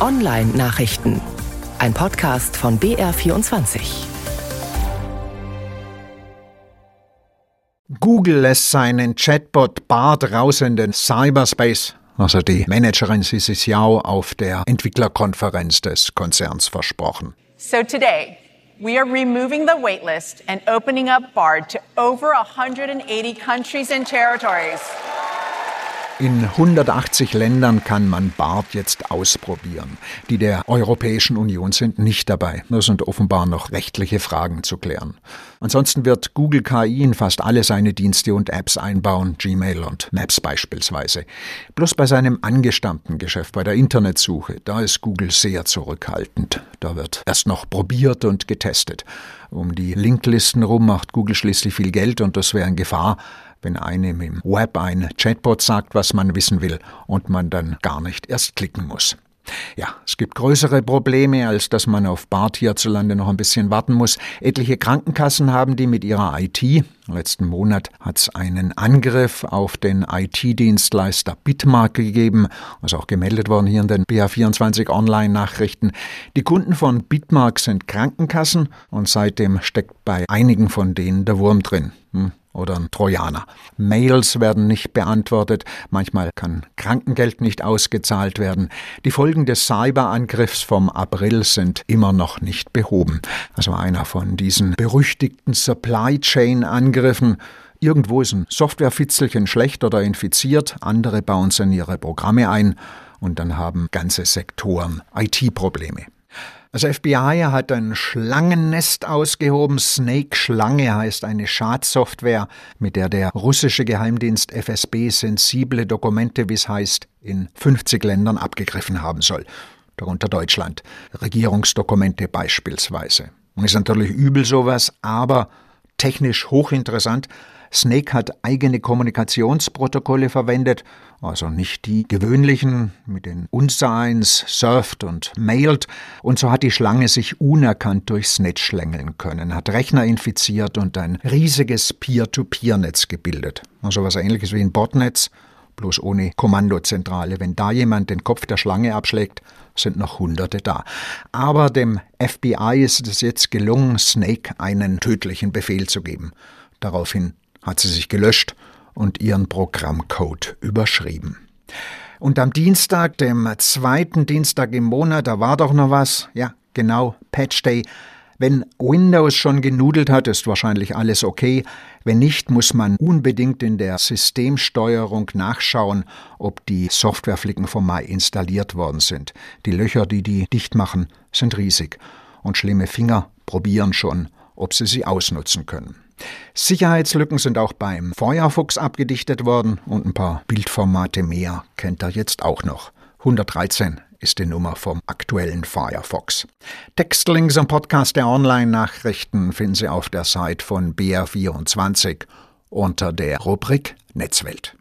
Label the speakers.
Speaker 1: Online-Nachrichten. Ein Podcast von BR24.
Speaker 2: Google lässt seinen Chatbot Bart raus in den Cyberspace. Also die Managerin Sisi Xiao auf der Entwicklerkonferenz des Konzerns versprochen.
Speaker 3: So today, we are removing the waitlist and opening up BARD to over 180 countries and territories.
Speaker 2: In 180 Ländern kann man BART jetzt ausprobieren. Die der Europäischen Union sind nicht dabei. Da sind offenbar noch rechtliche Fragen zu klären. Ansonsten wird Google KI in fast alle seine Dienste und Apps einbauen, Gmail und Maps beispielsweise. Bloß bei seinem angestammten Geschäft, bei der Internetsuche, da ist Google sehr zurückhaltend. Da wird erst noch probiert und getestet. Um die Linklisten rum macht Google schließlich viel Geld und das wäre in Gefahr, wenn einem im Web ein Chatbot sagt, was man wissen will und man dann gar nicht erst klicken muss. Ja, es gibt größere Probleme, als dass man auf BART hierzulande noch ein bisschen warten muss. Etliche Krankenkassen haben die mit ihrer IT. Letzten Monat hat es einen Angriff auf den IT-Dienstleister Bitmark gegeben, was auch gemeldet worden hier in den BA24 Online-Nachrichten. Die Kunden von Bitmark sind Krankenkassen und seitdem steckt bei einigen von denen der Wurm drin. Hm oder ein Trojaner. Mails werden nicht beantwortet, manchmal kann Krankengeld nicht ausgezahlt werden. Die Folgen des Cyberangriffs vom April sind immer noch nicht behoben. Also einer von diesen berüchtigten Supply Chain Angriffen. Irgendwo ist ein Softwarefitzelchen schlecht oder infiziert, andere bauen es in ihre Programme ein und dann haben ganze Sektoren IT-Probleme. Das FBI hat ein Schlangennest ausgehoben. Snake Schlange heißt eine Schadsoftware, mit der der russische Geheimdienst FSB sensible Dokumente, wie es heißt, in 50 Ländern abgegriffen haben soll. Darunter Deutschland. Regierungsdokumente beispielsweise. Ist natürlich übel sowas, aber technisch hochinteressant. Snake hat eigene Kommunikationsprotokolle verwendet, also nicht die gewöhnlichen mit den Unseins, surft und mailt, und so hat die Schlange sich unerkannt durchs Netz schlängeln können, hat Rechner infiziert und ein riesiges Peer-to-Peer-Netz gebildet. Also was ähnliches wie ein Botnetz, bloß ohne Kommandozentrale. Wenn da jemand den Kopf der Schlange abschlägt, sind noch Hunderte da. Aber dem FBI ist es jetzt gelungen, Snake einen tödlichen Befehl zu geben. Daraufhin hat sie sich gelöscht und ihren Programmcode überschrieben. Und am Dienstag, dem zweiten Dienstag im Monat, da war doch noch was, ja, genau, Patch Day. Wenn Windows schon genudelt hat, ist wahrscheinlich alles okay. Wenn nicht, muss man unbedingt in der Systemsteuerung nachschauen, ob die Softwareflicken vom Mai installiert worden sind. Die Löcher, die die dicht machen, sind riesig. Und schlimme Finger probieren schon, ob sie sie ausnutzen können. Sicherheitslücken sind auch beim Feuerfuchs abgedichtet worden und ein paar Bildformate mehr kennt er jetzt auch noch. 113 ist die Nummer vom aktuellen Firefox. Textlinks im Podcast der Online-Nachrichten finden Sie auf der Seite von BR24 unter der Rubrik Netzwelt.